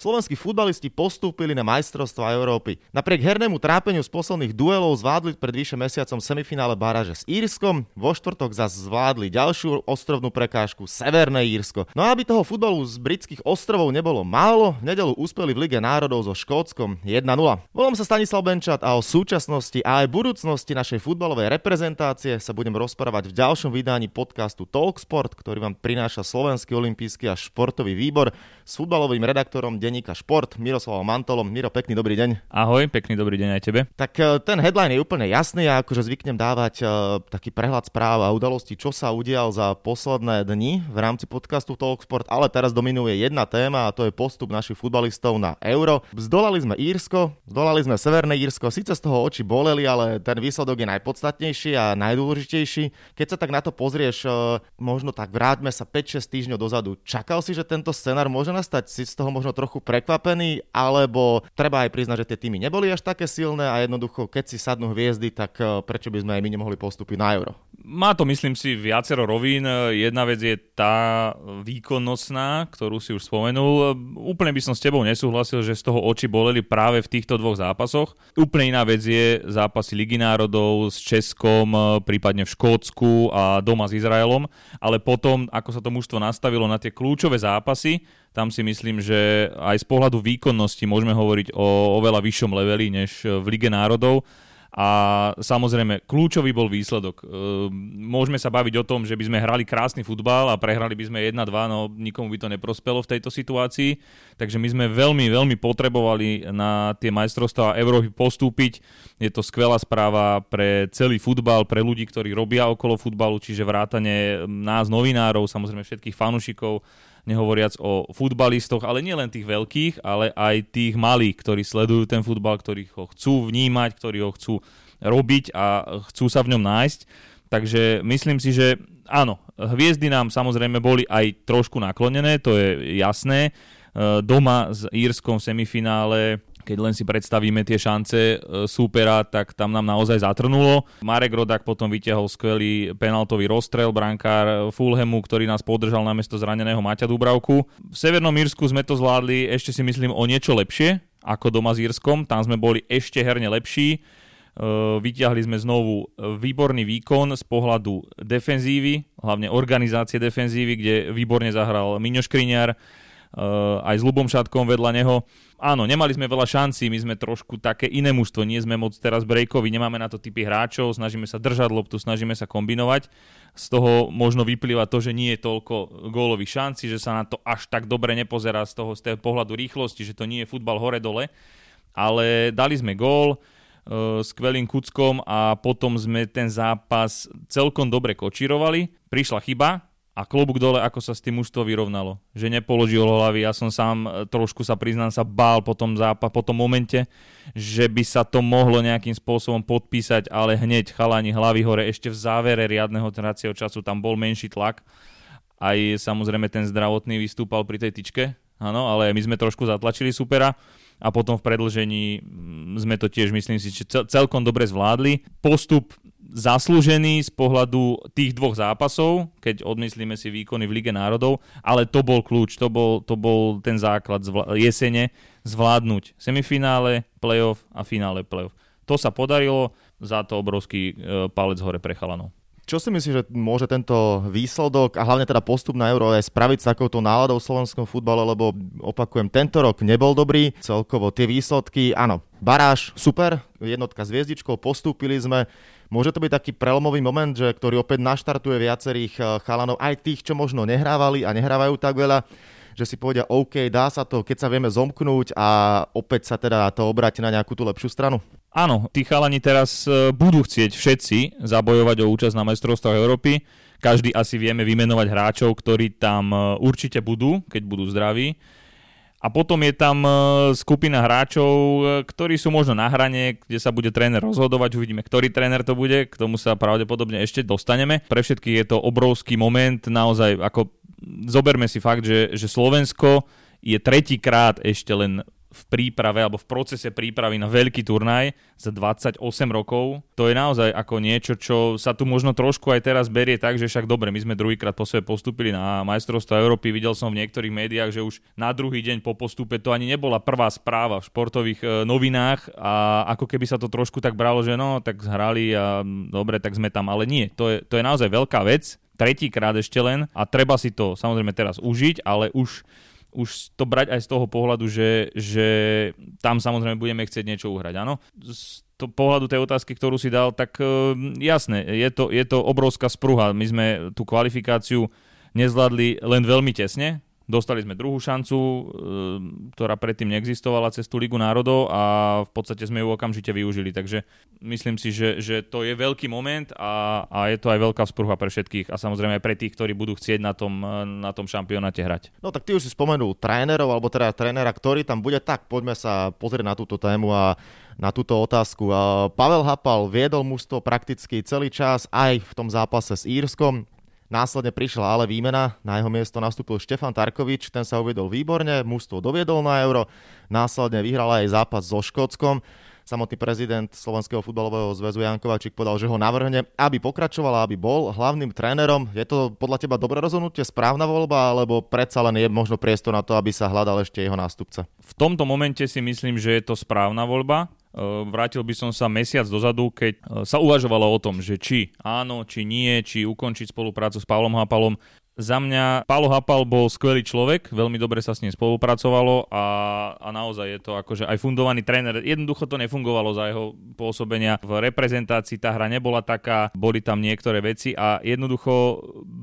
slovenskí futbalisti postúpili na majstrovstva Európy. Napriek hernému trápeniu z posledných duelov zvládli pred vyše mesiacom semifinále baráže s Írskom, vo štvrtok zase zvládli ďalšiu ostrovnú prekážku Severné Írsko. No a aby toho futbalu z britských ostrovov nebolo málo, v nedelu úspeli v Lige národov so Škótskom 1-0. Volám sa Stanislav Benčat a o súčasnosti a aj budúcnosti našej futbalovej reprezentácie sa budem rozprávať v ďalšom vydaní podcastu Talksport, ktorý vám prináša Slovenský olimpijský a športový výbor s futbalovým redaktorom denníka Šport Miroslavom Mantolom. Miro, pekný dobrý deň. Ahoj, pekný dobrý deň aj tebe. Tak e, ten headline je úplne jasný a akože zvyknem dávať uh, taký prehľad správ a udalostí, čo sa udial za posledné dni v rámci podcastu Talksport, ale teraz dominuje jedna téma a to je postup našich futbalistov na Euro. Zdolali sme Írsko, zdolali sme Severné Írsko, síce z toho oči boleli, ale ten výsledok je najpodstatnejší a najdôležitejší. Keď sa tak na to pozrieš, uh, možno tak vráťme sa 5-6 týždňov dozadu. Čakal si, že tento scenár môže nastať? Si z toho možno trochu prekvapený, alebo treba aj priznať, že tie týmy neboli až také silné a jednoducho, keď si sadnú hviezdy, tak eh, prečo by sme aj my nemohli postúpiť na euro? Má to, myslím si, viacero rovín. Jedna vec je tá výkonnostná, ktorú si už spomenul. Úplne by som s tebou nesúhlasil, že z toho oči boleli práve v týchto dvoch zápasoch. Úplne iná vec je zápasy Ligy národov s Českom, prípadne v Škótsku a doma s Izraelom. Ale potom, ako sa to mužstvo nastavilo na tie kľúčové zápasy, tam si myslím, že aj z pohľadu výkonnosti môžeme hovoriť o oveľa vyššom leveli než v Lige národov a samozrejme kľúčový bol výsledok. Ehm, môžeme sa baviť o tom, že by sme hrali krásny futbal a prehrali by sme 1-2, no nikomu by to neprospelo v tejto situácii, takže my sme veľmi, veľmi potrebovali na tie majstrovstvá Európy postúpiť. Je to skvelá správa pre celý futbal, pre ľudí, ktorí robia okolo futbalu, čiže vrátane nás, novinárov, samozrejme všetkých fanúšikov, nehovoriac o futbalistoch, ale nielen tých veľkých, ale aj tých malých, ktorí sledujú ten futbal, ktorí ho chcú vnímať, ktorí ho chcú robiť a chcú sa v ňom nájsť. Takže myslím si, že áno, hviezdy nám samozrejme boli aj trošku naklonené, to je jasné. E, doma s Írskom v semifinále keď len si predstavíme tie šance e, súpera, tak tam nám naozaj zatrnulo. Marek Rodak potom vyťahol skvelý penaltový rozstrel, brankár Fulhamu, ktorý nás podržal na mesto zraneného Maťa Dubravku. V Severnom Írsku sme to zvládli ešte si myslím o niečo lepšie ako doma s Írskom, tam sme boli ešte herne lepší. E, vyťahli sme znovu výborný výkon z pohľadu defenzívy, hlavne organizácie defenzívy, kde výborne zahral Miňo Škriňar, aj s Lubom Šatkom vedľa neho. Áno, nemali sme veľa šancí, my sme trošku také iné mužstvo, nie sme moc teraz breakovi, nemáme na to typy hráčov, snažíme sa držať loptu, snažíme sa kombinovať. Z toho možno vyplýva to, že nie je toľko gólových šancí, že sa na to až tak dobre nepozerá z toho, z toho pohľadu rýchlosti, že to nie je futbal hore-dole. Ale dali sme gól, eh, skvelým kuckom a potom sme ten zápas celkom dobre kočírovali. Prišla chyba, a klobúk dole, ako sa s tým mužstvo vyrovnalo. Že nepoložil hlavy, ja som sám e, trošku sa priznám sa bál po tom, zápa, po tom momente, že by sa to mohlo nejakým spôsobom podpísať, ale hneď chalani hlavy hore, ešte v závere riadneho tracieho času tam bol menší tlak. Aj samozrejme ten zdravotný vystúpal pri tej tyčke, áno, ale my sme trošku zatlačili supera a potom v predlžení mm, sme to tiež, myslím si, celkom dobre zvládli. Postup zaslúžený z pohľadu tých dvoch zápasov, keď odmyslíme si výkony v Lige národov, ale to bol kľúč, to bol, to bol ten základ zvla- jesene zvládnuť semifinále, playoff a finále playoff. To sa podarilo, za to obrovský e, palec hore pre chalanov. Čo si myslíš, že môže tento výsledok a hlavne teda postup na Euro aj spraviť s takouto náladou v slovenskom futbale, lebo opakujem, tento rok nebol dobrý, celkovo tie výsledky, áno, baráž, super, jednotka s hviezdičkou, postúpili sme, Môže to byť taký prelomový moment, že, ktorý opäť naštartuje viacerých eh, chalanov, aj tých, čo možno nehrávali a nehrávajú tak veľa, že si povedia, OK, dá sa to, keď sa vieme zomknúť a opäť sa teda to obráti na nejakú tú lepšiu stranu? Áno, tí chalani teraz eh, budú chcieť všetci zabojovať o účasť na majstrovstvách Európy. Každý asi vieme vymenovať hráčov, ktorí tam eh, určite budú, keď budú zdraví a potom je tam e, skupina hráčov, e, ktorí sú možno na hrane, kde sa bude tréner rozhodovať, uvidíme, ktorý tréner to bude, k tomu sa pravdepodobne ešte dostaneme. Pre všetkých je to obrovský moment, naozaj ako zoberme si fakt, že, že Slovensko je tretíkrát ešte len v príprave alebo v procese prípravy na veľký turnaj za 28 rokov. To je naozaj ako niečo, čo sa tu možno trošku aj teraz berie tak, že však dobre, my sme druhýkrát po sebe postupili na majstrovstvo Európy. Videl som v niektorých médiách, že už na druhý deň po postupe to ani nebola prvá správa v športových e, novinách a ako keby sa to trošku tak bralo, že no, tak zhrali a dobre, tak sme tam. Ale nie, to je, to je naozaj veľká vec tretíkrát ešte len a treba si to samozrejme teraz užiť, ale už už to brať aj z toho pohľadu, že, že tam samozrejme budeme chcieť niečo uhrať. Áno, z to pohľadu tej otázky, ktorú si dal, tak uh, jasné, je to, je to obrovská spruha. My sme tú kvalifikáciu nezvládli len veľmi tesne, Dostali sme druhú šancu, e, ktorá predtým neexistovala cez tú Ligu národov a v podstate sme ju okamžite využili. Takže myslím si, že, že to je veľký moment a, a je to aj veľká sprúha pre všetkých a samozrejme aj pre tých, ktorí budú chcieť na tom, na tom šampionáte hrať. No tak ty už si spomenul trénerov, alebo teda trénera, ktorý tam bude, tak poďme sa pozrieť na túto tému a na túto otázku. Pavel Hapal viedol mužstvo prakticky celý čas aj v tom zápase s Írskom. Následne prišla ale výmena, na jeho miesto nastúpil Štefan Tarkovič, ten sa uvedol výborne, mužstvo doviedol na euro, následne vyhral aj zápas so Škótskom. Samotný prezident Slovenského futbalového zväzu Jan Kovačík povedal, že ho navrhne, aby pokračoval, aby bol hlavným trénerom. Je to podľa teba dobré rozhodnutie, správna voľba, alebo predsa len je možno priestor na to, aby sa hľadal ešte jeho nástupca? V tomto momente si myslím, že je to správna voľba. Ehm, vrátil by som sa mesiac dozadu, keď e, sa uvažovalo o tom, že či áno, či nie, či ukončiť spoluprácu s Pavlom Hapalom. Za mňa Paolo Hapal bol skvelý človek, veľmi dobre sa s ním spolupracovalo a, a naozaj je to akože aj fundovaný tréner. Jednoducho to nefungovalo za jeho pôsobenia. V reprezentácii tá hra nebola taká, boli tam niektoré veci a jednoducho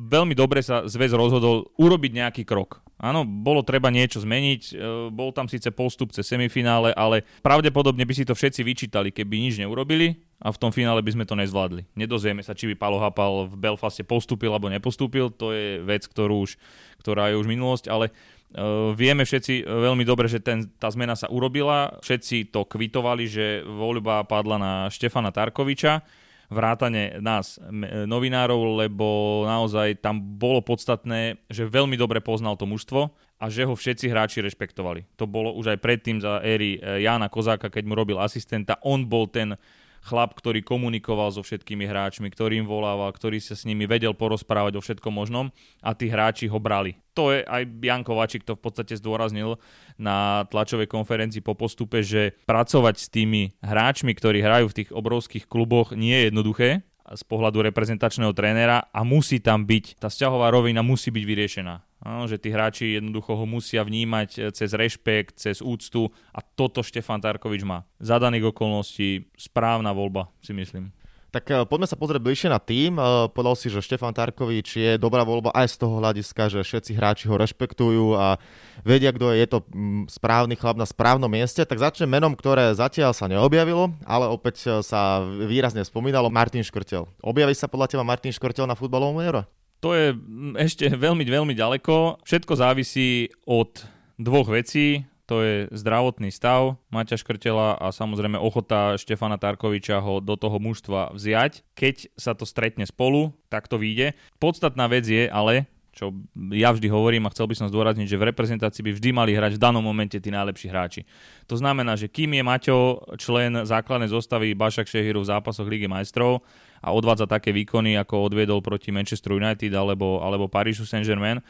veľmi dobre sa zväz rozhodol urobiť nejaký krok. Áno, bolo treba niečo zmeniť, e, bol tam síce postup cez semifinále, ale pravdepodobne by si to všetci vyčítali, keby nič neurobili a v tom finále by sme to nezvládli. Nedozvieme sa, či by Palo Hapal v Belfaste postúpil alebo nepostúpil, to je vec, ktorú už, ktorá je už minulosť, ale uh, vieme všetci veľmi dobre, že ten, tá zmena sa urobila, všetci to kvitovali, že voľba padla na Štefana Tarkoviča, vrátane nás, novinárov, lebo naozaj tam bolo podstatné, že veľmi dobre poznal to mužstvo a že ho všetci hráči rešpektovali. To bolo už aj predtým za éry e, Jána Kozáka, keď mu robil asistenta. On bol ten chlap, ktorý komunikoval so všetkými hráčmi, ktorým volával, ktorý sa s nimi vedel porozprávať o všetkom možnom a tí hráči ho brali. To je aj Jan Kovačik to v podstate zdôraznil na tlačovej konferencii po postupe, že pracovať s tými hráčmi, ktorí hrajú v tých obrovských kluboch nie je jednoduché z pohľadu reprezentačného trénera a musí tam byť, tá vzťahová rovina musí byť vyriešená. Že tí hráči jednoducho ho musia vnímať e, cez rešpekt, cez úctu a toto Štefan Tarkovič má. Za daných okolností správna voľba, si myslím. Tak e, poďme sa pozrieť bližšie na tým. E, povedal si, že Štefan Tarkovič je dobrá voľba aj z toho hľadiska, že všetci hráči ho rešpektujú a vedia, kto je. Je to správny chlap na správnom mieste. Tak začnem menom, ktoré zatiaľ sa neobjavilo, ale opäť sa výrazne spomínalo. Martin Škrtel. Objaví sa podľa teba Martin Škrtel na futbalovom euro? To je ešte veľmi, veľmi ďaleko. Všetko závisí od dvoch vecí. To je zdravotný stav Maťa Škrtela a samozrejme ochota Štefana Tarkoviča ho do toho mužstva vziať. Keď sa to stretne spolu, tak to vyjde. Podstatná vec je ale, čo ja vždy hovorím a chcel by som zdôrazniť, že v reprezentácii by vždy mali hrať v danom momente tí najlepší hráči. To znamená, že kým je Maťo člen základnej zostavy Bašak Šehiru v zápasoch Ligy majstrov, a odvádza také výkony, ako odviedol proti Manchester United alebo, alebo Parisu Saint-Germain,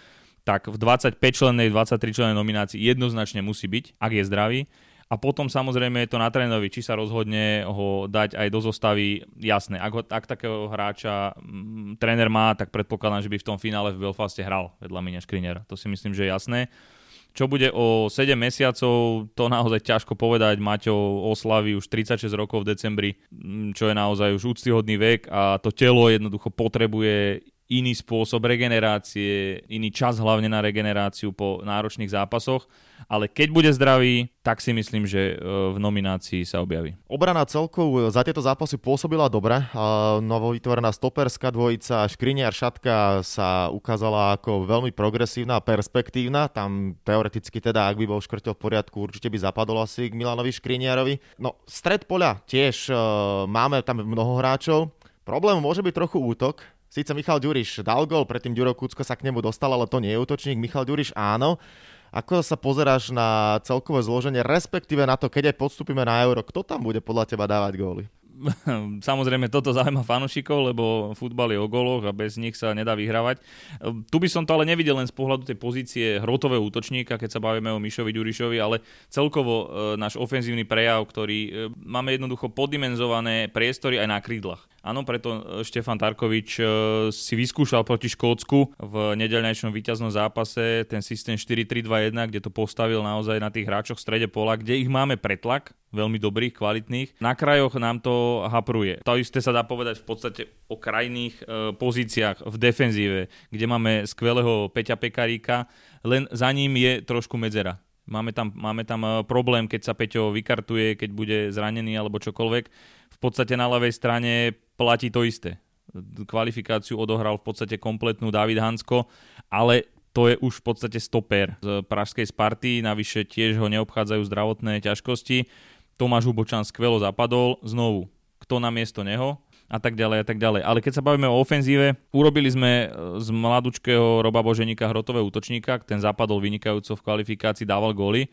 tak v 25 člennej, 23 člennej nominácii jednoznačne musí byť, ak je zdravý. A potom samozrejme je to na trénovi, či sa rozhodne ho dať aj do zostavy. Jasné, ak, ho, ak takého hráča m, mm, tréner má, tak predpokladám, že by v tom finále v Belfaste hral vedľa Miňa Škriniera. To si myslím, že je jasné. Čo bude o 7 mesiacov, to naozaj ťažko povedať. Maťo oslaví už 36 rokov v decembri, mm, čo je naozaj už úctyhodný vek a to telo jednoducho potrebuje iný spôsob regenerácie, iný čas hlavne na regeneráciu po náročných zápasoch, ale keď bude zdravý, tak si myslím, že e, v nominácii sa objaví. Obrana celkov za tieto zápasy pôsobila dobre. Novo vytvorená stoperská dvojica Škriniar Šatka sa ukázala ako veľmi progresívna a perspektívna. Tam teoreticky teda, ak by bol škrtel v poriadku, určite by zapadol asi k Milanovi Škriniarovi. No, stred poľa tiež e, máme tam mnoho hráčov. Problém môže byť trochu útok, Síce Michal Ďuriš dal gol, predtým Ďuro Kucko sa k nemu dostal, ale to nie je útočník. Michal Ďuriš áno. Ako sa pozeráš na celkové zloženie, respektíve na to, keď aj podstúpime na euro, kto tam bude podľa teba dávať góly? Samozrejme, toto zaujíma fanúšikov, lebo futbal je o goloch a bez nich sa nedá vyhrávať. Tu by som to ale nevidel len z pohľadu tej pozície hrotového útočníka, keď sa bavíme o Mišovi Ďurišovi, ale celkovo e, náš ofenzívny prejav, ktorý e, máme jednoducho poddimenzované priestory aj na krídlach. Áno, preto e, Štefan Tarkovič si vyskúšal proti Škótsku v nedeľnejšom víťaznom zápase ten systém 4-3-2-1, kde to postavil naozaj na tých hráčoch v strede pola, kde ich máme pretlak, veľmi dobrých, kvalitných. Na krajoch nám to hapruje. To isté sa dá povedať v podstate o krajných e, pozíciách v defenzíve, kde máme skvelého Peťa Pekaríka, len za ním je trošku medzera. Máme tam, máme tam e, problém, keď sa Peťo vykartuje, keď bude zranený alebo čokoľvek. V podstate na ľavej strane platí to isté. Kvalifikáciu odohral v podstate kompletnú David Hansko, ale to je už v podstate stoper z pražskej Sparty, navyše tiež ho neobchádzajú zdravotné ťažkosti Tomáš Hubočan skvelo zapadol, znovu, kto na miesto neho a tak ďalej a tak ďalej. Ale keď sa bavíme o ofenzíve, urobili sme e, z mladúčkého Roba Boženíka hrotového útočníka, ten zapadol vynikajúco v kvalifikácii, dával góly.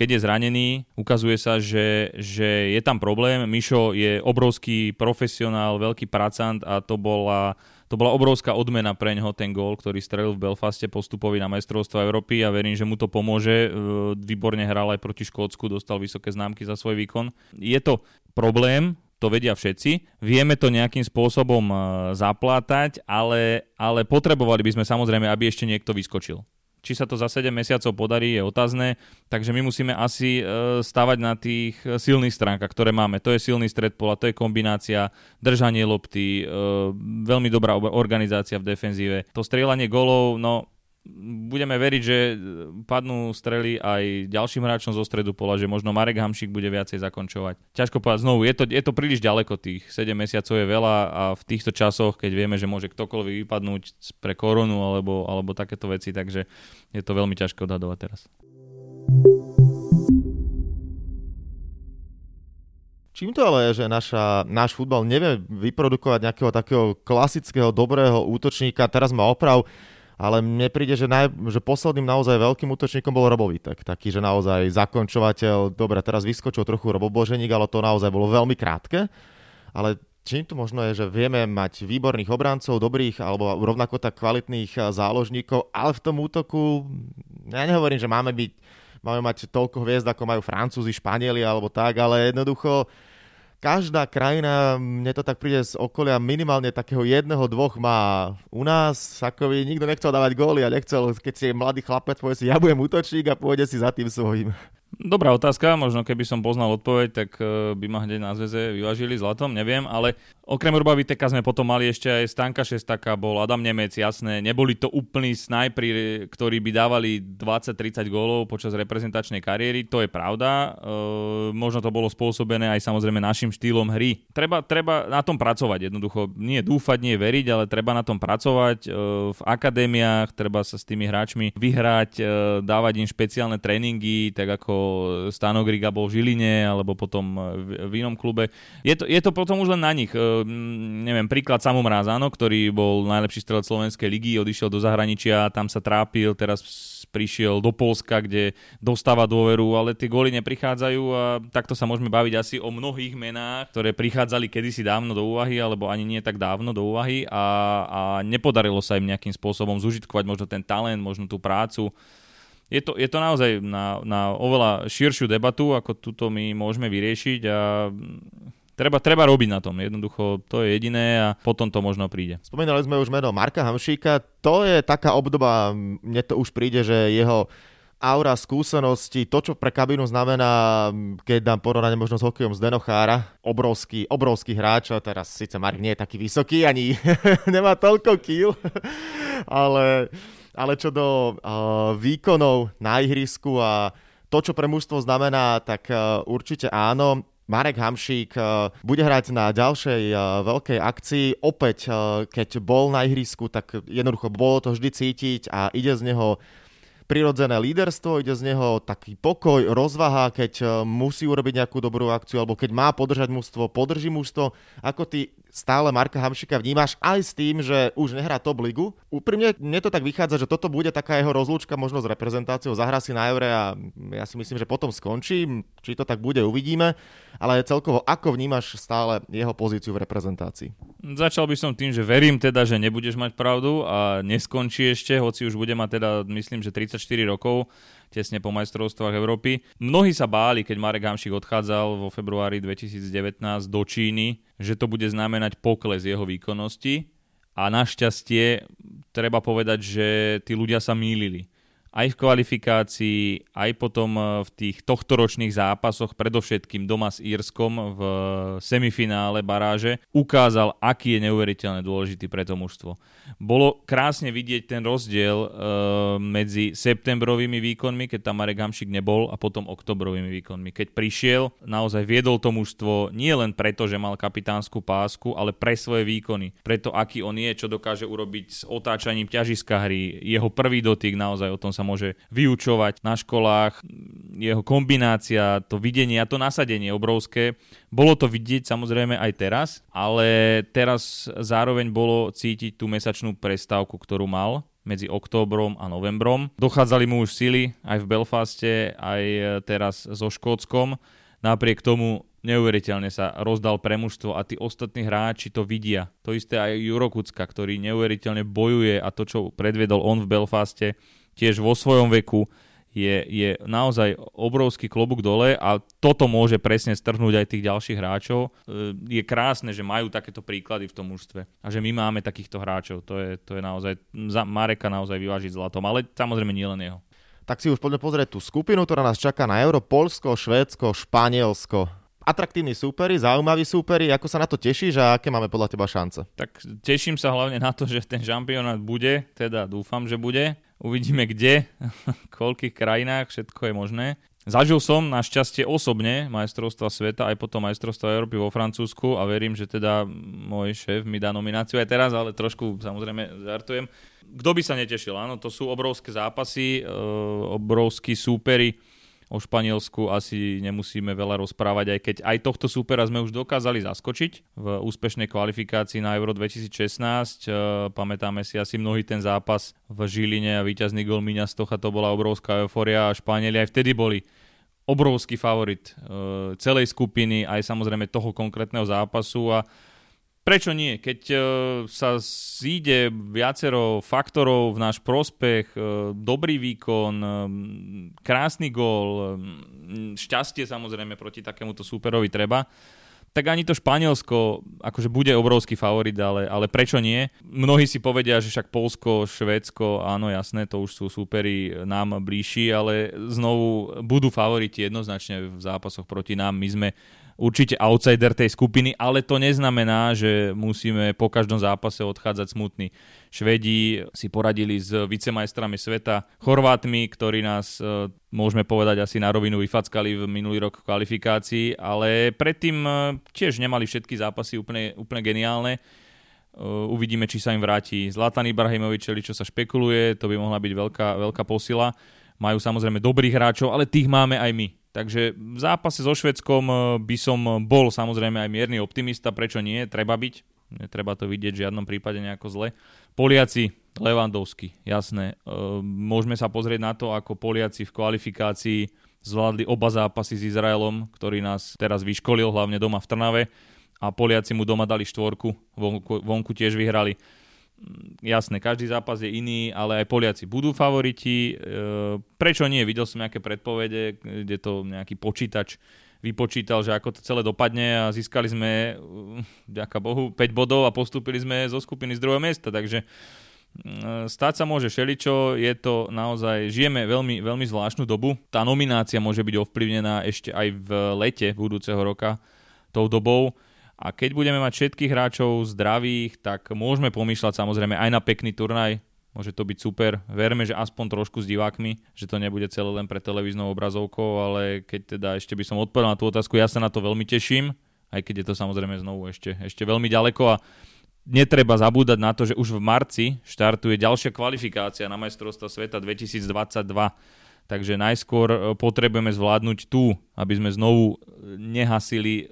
Keď je zranený, ukazuje sa, že, že je tam problém. Mišo je obrovský profesionál, veľký pracant a to bola to bola obrovská odmena pre ňoho ten gól, ktorý strelil v Belfaste postupovi na majstrovstvo Európy a verím, že mu to pomôže. E, výborne hral aj proti Škótsku, dostal vysoké známky za svoj výkon. Je to problém, to vedia všetci. Vieme to nejakým spôsobom e, zaplátať, ale, ale potrebovali by sme samozrejme, aby ešte niekto vyskočil. Či sa to za 7 mesiacov podarí, je otázne, takže my musíme asi e, stavať na tých silných stránkach, ktoré máme. To je silný stred pola, to je kombinácia, držanie lopty, e, veľmi dobrá organizácia v defenzíve. To strieľanie golov, no budeme veriť, že padnú strely aj ďalším hráčom zo stredu pola, že možno Marek Hamšik bude viacej zakončovať. Ťažko povedať znovu, je to, je to príliš ďaleko, tých 7 mesiacov je veľa a v týchto časoch, keď vieme, že môže ktokoľvek vypadnúť pre koronu alebo, alebo takéto veci, takže je to veľmi ťažké odhadovať teraz. Čím to ale je, že naša, náš futbal nevie vyprodukovať nejakého takého klasického dobrého útočníka? Teraz má oprav, ale mne príde, že, naj, že posledným naozaj veľkým útočníkom bol Robovitek. Taký, že naozaj zakončovateľ, dobre, teraz vyskočil trochu Roboboženík, ale to naozaj bolo veľmi krátke. Ale čím to možno je, že vieme mať výborných obrancov, dobrých alebo rovnako tak kvalitných eh, záložníkov, ale v tom útoku, ja nehovorím, že máme byť máme mať toľko hviezd, ako majú Francúzi, Španieli alebo tak, ale jednoducho každá krajina, mne to tak príde z okolia, minimálne takého jedného, dvoch má u nás, ako by nikto nechcel dávať góly a nechcel, keď si je mladý chlapec, povie si, ja budem útočník a pôjde si za tým svojím. Dobrá otázka, možno keby som poznal odpoveď, tak eh, by ma hneď na zväze vyvažili zlatom, neviem, ale okrem Urba Viteka sme potom mali ešte aj Stanka Šestaka, bol Adam Nemec, jasné, neboli to úplní snajpri, ktorí by dávali 20-30 gólov počas reprezentačnej kariéry, to je pravda, e, možno to bolo spôsobené aj samozrejme našim štýlom hry. Treba, treba na tom pracovať jednoducho, nie dúfať, nie veriť, ale treba na tom pracovať e, v akadémiách, treba sa s tými hráčmi vyhrať, e, dávať im špeciálne tréningy, tak ako Stano Griga bol v Žiline alebo potom v, v inom klube. Je to, je to potom už len na nich. E, neviem, príklad Samomráz, áno, ktorý bol najlepší strelec Slovenskej ligy, odišiel do zahraničia, tam sa trápil, teraz prišiel do Polska, kde dostáva dôveru, ale tie góly neprichádzajú a takto sa môžeme baviť asi o mnohých menách, ktoré prichádzali kedysi dávno do úvahy, alebo ani nie tak dávno do úvahy a, a nepodarilo sa im nejakým spôsobom zužitkovať možno ten talent, možno tú prácu je to, je to naozaj na, na oveľa širšiu debatu, ako túto my môžeme vyriešiť a treba, treba robiť na tom. Jednoducho to je jediné a potom to možno príde. Spomínali sme už meno Marka Hamšíka. To je taká obdoba, mne to už príde, že jeho aura skúsenosti, to, čo pre kabínu znamená, keď dám porovnanie možno s hokejom z Denochára, obrovský, obrovský hráč, teraz síce Mark nie je taký vysoký, ani nemá toľko kýl, ale ale čo do uh, výkonov na ihrisku a to, čo pre mužstvo znamená, tak uh, určite áno. Marek Hamšík uh, bude hrať na ďalšej uh, veľkej akcii. Opäť, uh, keď bol na ihrisku, tak jednoducho bolo to vždy cítiť a ide z neho prirodzené líderstvo, ide z neho taký pokoj, rozvaha, keď musí urobiť nejakú dobrú akciu, alebo keď má podržať mužstvo, podrží mužstvo. Ako ty stále Marka Hamšika vnímaš aj s tým, že už nehrá top ligu. Úprimne mne to tak vychádza, že toto bude taká jeho rozlúčka možno s reprezentáciou, zahrá si na Eure a ja si myslím, že potom skončí. Či to tak bude, uvidíme. Ale celkovo, ako vnímaš stále jeho pozíciu v reprezentácii? Začal by som tým, že verím teda, že nebudeš mať pravdu a neskončí ešte, hoci už bude mať teda, myslím, že 34 rokov tesne po majstrovstvách Európy. Mnohí sa báli, keď Marek Hamšik odchádzal vo februári 2019 do Číny, že to bude znamenať pokles jeho výkonnosti a našťastie treba povedať, že tí ľudia sa mýlili aj v kvalifikácii, aj potom e, v tých tohtoročných zápasoch, predovšetkým doma s Írskom v semifinále baráže, ukázal, aký je neuveriteľne dôležitý pre to mužstvo. Bolo krásne vidieť ten rozdiel e, medzi septembrovými výkonmi, keď tam Marek Hamšik nebol, a potom oktobrovými výkonmi. Keď prišiel, naozaj viedol to mužstvo nie len preto, že mal kapitánsku pásku, ale pre svoje výkony. Preto, aký on je, čo dokáže urobiť s otáčaním ťažiska hry. Jeho prvý dotyk naozaj o tom sa môže vyučovať na školách. Jeho kombinácia, to videnie a to nasadenie obrovské. Bolo to vidieť samozrejme aj teraz, ale teraz zároveň bolo cítiť tú mesačnú prestávku, ktorú mal medzi októbrom a novembrom. Dochádzali mu už sily aj v Belfaste, aj teraz so Škótskom. Napriek tomu neuveriteľne sa rozdal pre mužstvo a tí ostatní hráči to vidia. To isté aj Juro Kucka, ktorý neuveriteľne bojuje a to, čo predviedol on v Belfaste, tiež vo svojom veku je, je naozaj obrovský klobúk dole a toto môže presne strhnúť aj tých ďalších hráčov. E, je krásne, že majú takéto príklady v tom mužstve a že my máme takýchto hráčov. To je, to je naozaj, za Mareka naozaj vyvážiť zlatom, ale samozrejme nie len jeho. Tak si už poďme pozrieť tú skupinu, ktorá nás čaká na Euro. Polsko, Švédsko, Španielsko atraktívni súperi, zaujímaví súperi, ako sa na to tešíš a aké máme podľa teba šance? Tak teším sa hlavne na to, že ten šampionát bude, teda dúfam, že bude. Uvidíme kde, v koľkých krajinách, všetko je možné. Zažil som našťastie osobne majstrovstva sveta aj potom majstrovstva Európy vo Francúzsku a verím, že teda môj šéf mi dá nomináciu aj teraz, ale trošku samozrejme žartujem. Kto by sa netešil, áno, to sú obrovské zápasy, e, obrovskí súperi O Španielsku asi nemusíme veľa rozprávať, aj keď aj tohto súpera sme už dokázali zaskočiť v úspešnej kvalifikácii na Euro 2016. E, pamätáme si asi mnohý ten zápas v Žiline a víťazný gol Miňa Stocha, to bola obrovská euforia a Španieli aj vtedy boli obrovský favorit e, celej skupiny, aj samozrejme toho konkrétneho zápasu a Prečo nie? Keď uh, sa zíde viacero faktorov v náš prospech, uh, dobrý výkon, um, krásny gól, šťastie samozrejme proti takémuto súperovi treba, tak ani to Španielsko akože bude obrovský favorit, ale, ale prečo nie? Mnohí si povedia, že však Polsko, Švédsko, áno jasné, to už sú súperi nám blížší, ale znovu budú favoriti jednoznačne v zápasoch proti nám. My sme určite outsider tej skupiny, ale to neznamená, že musíme po každom zápase odchádzať smutný. Švedi si poradili s vicemajstrami sveta, Chorvátmi, ktorí nás, e, môžeme povedať, asi na rovinu vyfackali v minulý rok v kvalifikácii, ale predtým e, tiež nemali všetky zápasy úplne, úplne geniálne. E, uvidíme, či sa im vráti Zlatan Ibrahimovič, čo sa špekuluje, to by mohla byť veľká, veľká posila. Majú samozrejme dobrých hráčov, ale tých máme aj my. Takže v zápase so Švedskom by som bol samozrejme aj mierny optimista, prečo nie, treba byť, netreba to vidieť v žiadnom prípade nejako zle. Poliaci, Levandovský, jasné. Eh, môžeme sa pozrieť na to, ako Poliaci v kvalifikácii zvládli oba zápasy s Izraelom, ktorý nás teraz vyškolil, hlavne doma v Trnave a Poliaci mu doma dali štvorku, vonku, vonku tiež vyhrali jasné, každý zápas je iný, ale aj Poliaci budú favoriti. E, prečo nie? Videl som nejaké predpovede, kde to nejaký počítač vypočítal, že ako to celé dopadne a získali sme, e, ďaká Bohu, 5 bodov a postúpili sme zo skupiny z druhého miesta, takže e, stáť sa môže šeličo, je to naozaj, žijeme veľmi, veľmi zvláštnu dobu. Tá nominácia môže byť ovplyvnená ešte aj v lete budúceho roka tou dobou a keď budeme mať všetkých hráčov zdravých, tak môžeme pomýšľať samozrejme aj na pekný turnaj. Môže to byť super. Verme, že aspoň trošku s divákmi, že to nebude celé len pre televíznou obrazovkou, ale keď teda ešte by som odpovedal na tú otázku, ja sa na to veľmi teším, aj keď je to samozrejme znovu ešte, ešte veľmi ďaleko a netreba zabúdať na to, že už v marci štartuje ďalšia kvalifikácia na majstrovstvo sveta 2022. Takže najskôr e, potrebujeme zvládnuť tu, aby sme znovu e, nehasili e,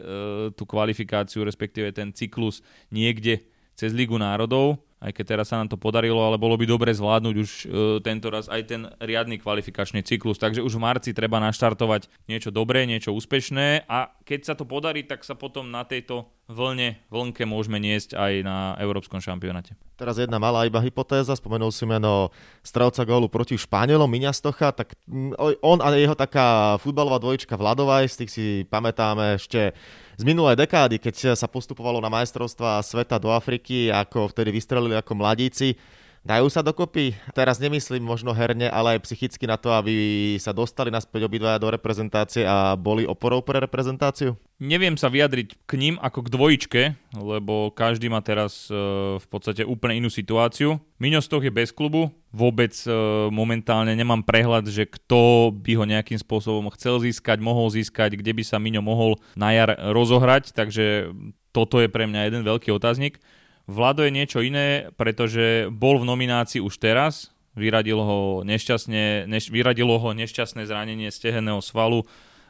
tú kvalifikáciu, respektíve ten cyklus niekde cez Ligu národov aj keď teraz sa nám to podarilo, ale bolo by dobre zvládnuť už e, tento raz aj ten riadny kvalifikačný cyklus. Takže už v marci treba naštartovať niečo dobré, niečo úspešné a keď sa to podarí, tak sa potom na tejto vlne, vlnke môžeme niesť aj na Európskom šampionáte. Teraz jedna malá iba hypotéza, spomenul si meno strelca gólu proti Španielom, Miňa Stocha, tak mm, on a jeho taká futbalová dvojička Vladovaj, z tých si pamätáme ešte z minulej dekády, keď sa postupovalo na majstrovstva sveta do Afriky, ako vtedy vystrelili ako mladíci. Dajú sa dokopy? Teraz nemyslím možno herne, ale aj psychicky na to, aby sa dostali naspäť obidvaja do reprezentácie a boli oporou pre reprezentáciu? Neviem sa vyjadriť k ním ako k dvojičke, lebo každý má teraz e, v podstate úplne inú situáciu. Miňo Stoch je bez klubu, vôbec e, momentálne nemám prehľad, že kto by ho nejakým spôsobom chcel získať, mohol získať, kde by sa Miňo mohol na jar rozohrať, takže toto je pre mňa jeden veľký otáznik. Vlado je niečo iné, pretože bol v nominácii už teraz, vyradilo ho, nešťastne, neš, vyradilo ho nešťastné zranenie stehenného svalu,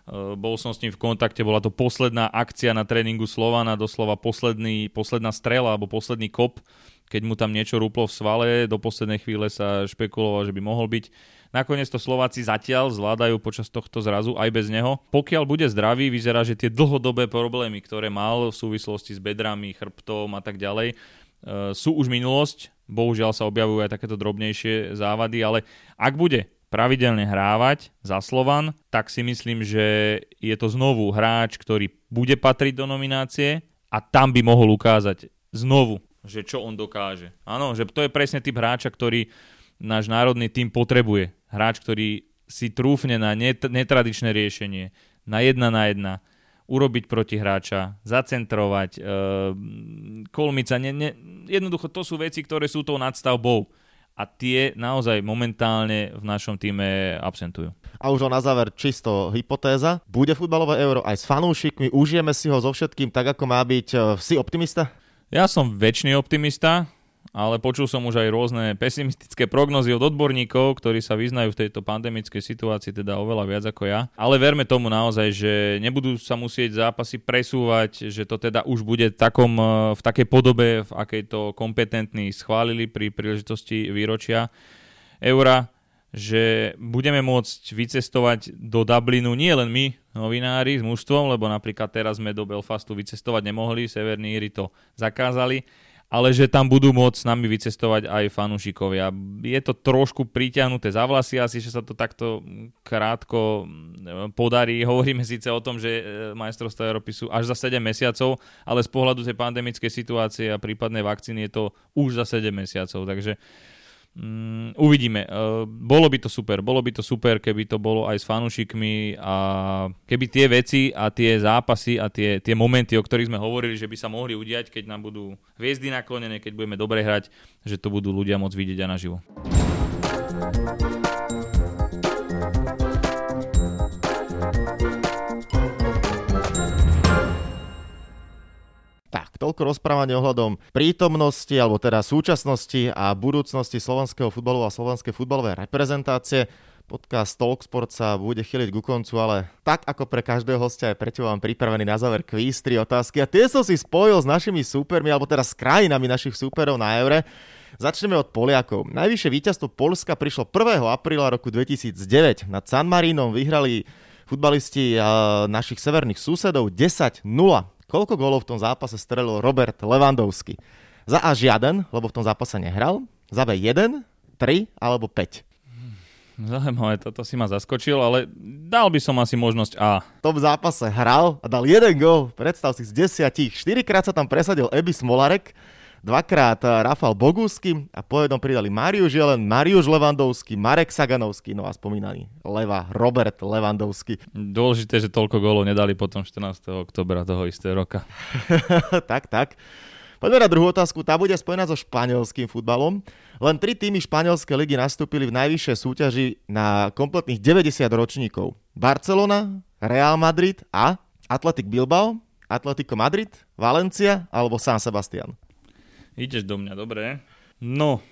Eh, bol som s ním v kontakte, bola to posledná akcia na tréningu Slovana, doslova posledný, posledná strela alebo posledný kop, keď mu tam niečo rúplo v svale, do poslednej chvíle sa špekulovalo, že by mohol byť. Nakoniec to Slováci zatiaľ zvládajú počas tohto zrazu aj bez neho. Pokiaľ bude zdravý, vyzerá, že tie dlhodobé problémy, ktoré mal v súvislosti s bedrami, chrbtom a tak ďalej, eh, sú už minulosť. Bohužiaľ sa objavujú aj takéto drobnejšie závady, ale ak bude pravidelne hrávať za Slovan, tak si myslím, že je to znovu hráč, ktorý bude patriť do nominácie a tam by mohol ukázať znovu, že čo on dokáže. Áno, že to je presne typ hráča, ktorý náš národný tým potrebuje. Hráč, ktorý si trúfne na net- netradičné riešenie, na jedna na jedna, urobiť proti hráča, zacentrovať, e, kolmica, ne, ne, jednoducho to sú veci, ktoré sú tou nadstavbou a tie naozaj momentálne v našom týme absentujú. A už na záver čisto hypotéza. Bude futbalové euro aj s fanúšikmi? Užijeme si ho so všetkým tak, ako má byť? E, si optimista? Ja som väčší optimista ale počul som už aj rôzne pesimistické prognozy od odborníkov, ktorí sa vyznajú v tejto pandemickej situácii, teda oveľa viac ako ja. Ale verme tomu naozaj, že nebudú sa musieť zápasy presúvať, že to teda už bude takom, e, v takej podobe, v akej to kompetentní schválili pri príležitosti výročia eura, že budeme môcť vycestovať do Dublinu nie len my, novinári s mužstvom, lebo napríklad teraz sme do Belfastu vycestovať nemohli, Severní Íry to zakázali, ale že tam budú môcť s nami vycestovať aj fanúšikovia. Je to trošku priťahnuté za vlasy, asi, že sa to takto krátko mm, podarí. Hovoríme síce o tom, že e, majstrovstvá Európy sú až za 7 mesiacov, ale z pohľadu tej pandemickej situácie a prípadnej vakcíny je to už za 7 mesiacov, takže Mm, uvidíme. Uh, bolo by to super, bolo by to super, keby to bolo aj s fanúšikmi a keby tie veci a tie zápasy a tie, tie momenty, o ktorých sme hovorili, že by sa mohli udiať, keď nám budú hviezdy naklonené, keď budeme dobre hrať, že to budú ľudia môcť vidieť aj naživo. Toľko rozprávanie ohľadom prítomnosti, alebo teda súčasnosti a budúcnosti slovenského futbalu a slovenskej futbalovej reprezentácie. Podcast Talksport sa bude chyliť ku koncu, ale tak ako pre každého hostia aj pre teba pripravený na záver kvíz, tri otázky a tie som si spojil s našimi súpermi, alebo teda s krajinami našich súperov na Eure. Začneme od Poliakov. Najvyššie víťazstvo Polska prišlo 1. apríla roku 2009. Nad San Marínom vyhrali futbalisti našich severných susedov 10-0. Koľko gólov v tom zápase strelil Robert Lewandowski? Za A žiaden, lebo v tom zápase nehral. Za B 1, 3 alebo 5. Zaujímavé, toto si ma zaskočil, ale dal by som asi možnosť A. V tom zápase hral a dal jeden gól. Predstav si z desiatich. Štyrikrát sa tam presadil Ebi Smolarek, dvakrát eh, Rafal Bogusky a po jednom pridali Mariuš Jelen, Mariuš Levandovský, Marek Saganovský, no a spomínaný Leva, Robert Levandovský. Dôležité, že toľko gólov nedali potom 14. oktobra toho istého roka. tak, tak. Poďme na druhú otázku, tá bude spojená so španielským futbalom. Len tri týmy španielskej ligy nastúpili v najvyššej súťaži na kompletných 90 ročníkov. Barcelona, Real Madrid a Atletic Bilbao, Atletico Madrid, Valencia alebo San Sebastian. Ideš do mňa, dobre. No,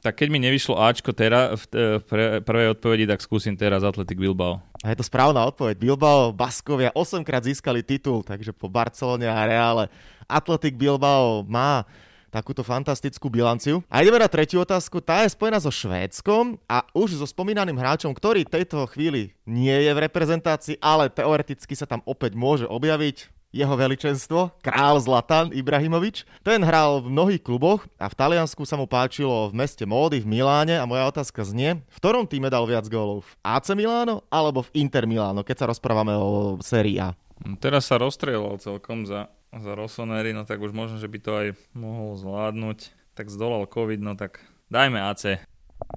tak keď mi nevyšlo Ačko teraz v pre, prvej odpovedi, tak skúsim teraz Atletik Bilbao. A je to správna odpoveď. Bilbao, Baskovia 8 krát získali titul, takže po Barcelone a Reále Atletik Bilbao má takúto fantastickú bilanciu. A ideme na tretiu otázku. Tá je spojená so Švédskom a už so spomínaným hráčom, ktorý v tejto chvíli nie je v reprezentácii, ale teoreticky sa tam opäť môže objaviť jeho veličenstvo, král Zlatan Ibrahimovič. Ten hral v mnohých kluboch a v Taliansku sa mu páčilo v meste módy v Miláne a moja otázka znie, v ktorom týme dal viac gólov? V AC Miláno alebo v Inter Miláno, keď sa rozprávame o sérii A? Teraz sa rozstrieľal celkom za za Rossoneri, no tak už možno, že by to aj mohol zvládnuť. Tak zdolal COVID, no tak dajme AC.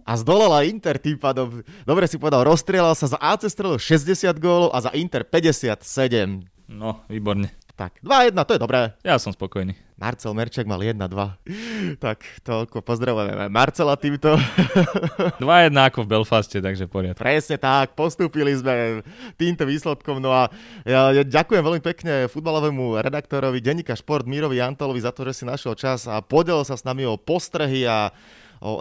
A zdolala Inter tým pádom. Dobre si povedal, rozstrieľal sa za AC strelil 60 gólov a za Inter 57. No, výborne. Tak, 2-1, to je dobré. Ja som spokojný. Marcel Merček mal 1-2. Tak, toľko pozdravujeme Marcela týmto. 2-1 ako v Belfaste, takže poriadne. Presne tak, postúpili sme týmto výsledkom. No a ja, ja ďakujem veľmi pekne futbalovému redaktorovi denníka Šport Mírovi Antolovi za to, že si našiel čas a podelil sa s nami o postrehy a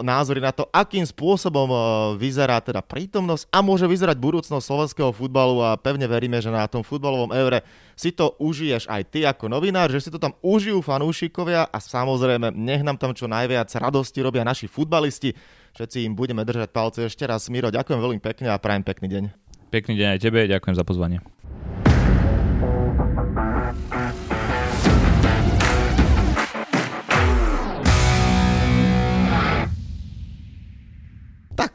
názory na to, akým spôsobom vyzerá teda prítomnosť a môže vyzerať budúcnosť slovenského futbalu a pevne veríme, že na tom futbalovom eure si to užiješ aj ty ako novinár, že si to tam užijú fanúšikovia a samozrejme nech nám tam čo najviac radosti robia naši futbalisti. Všetci im budeme držať palce ešte raz. Miro, ďakujem veľmi pekne a prajem pekný deň. Pekný deň aj tebe, ďakujem za pozvanie.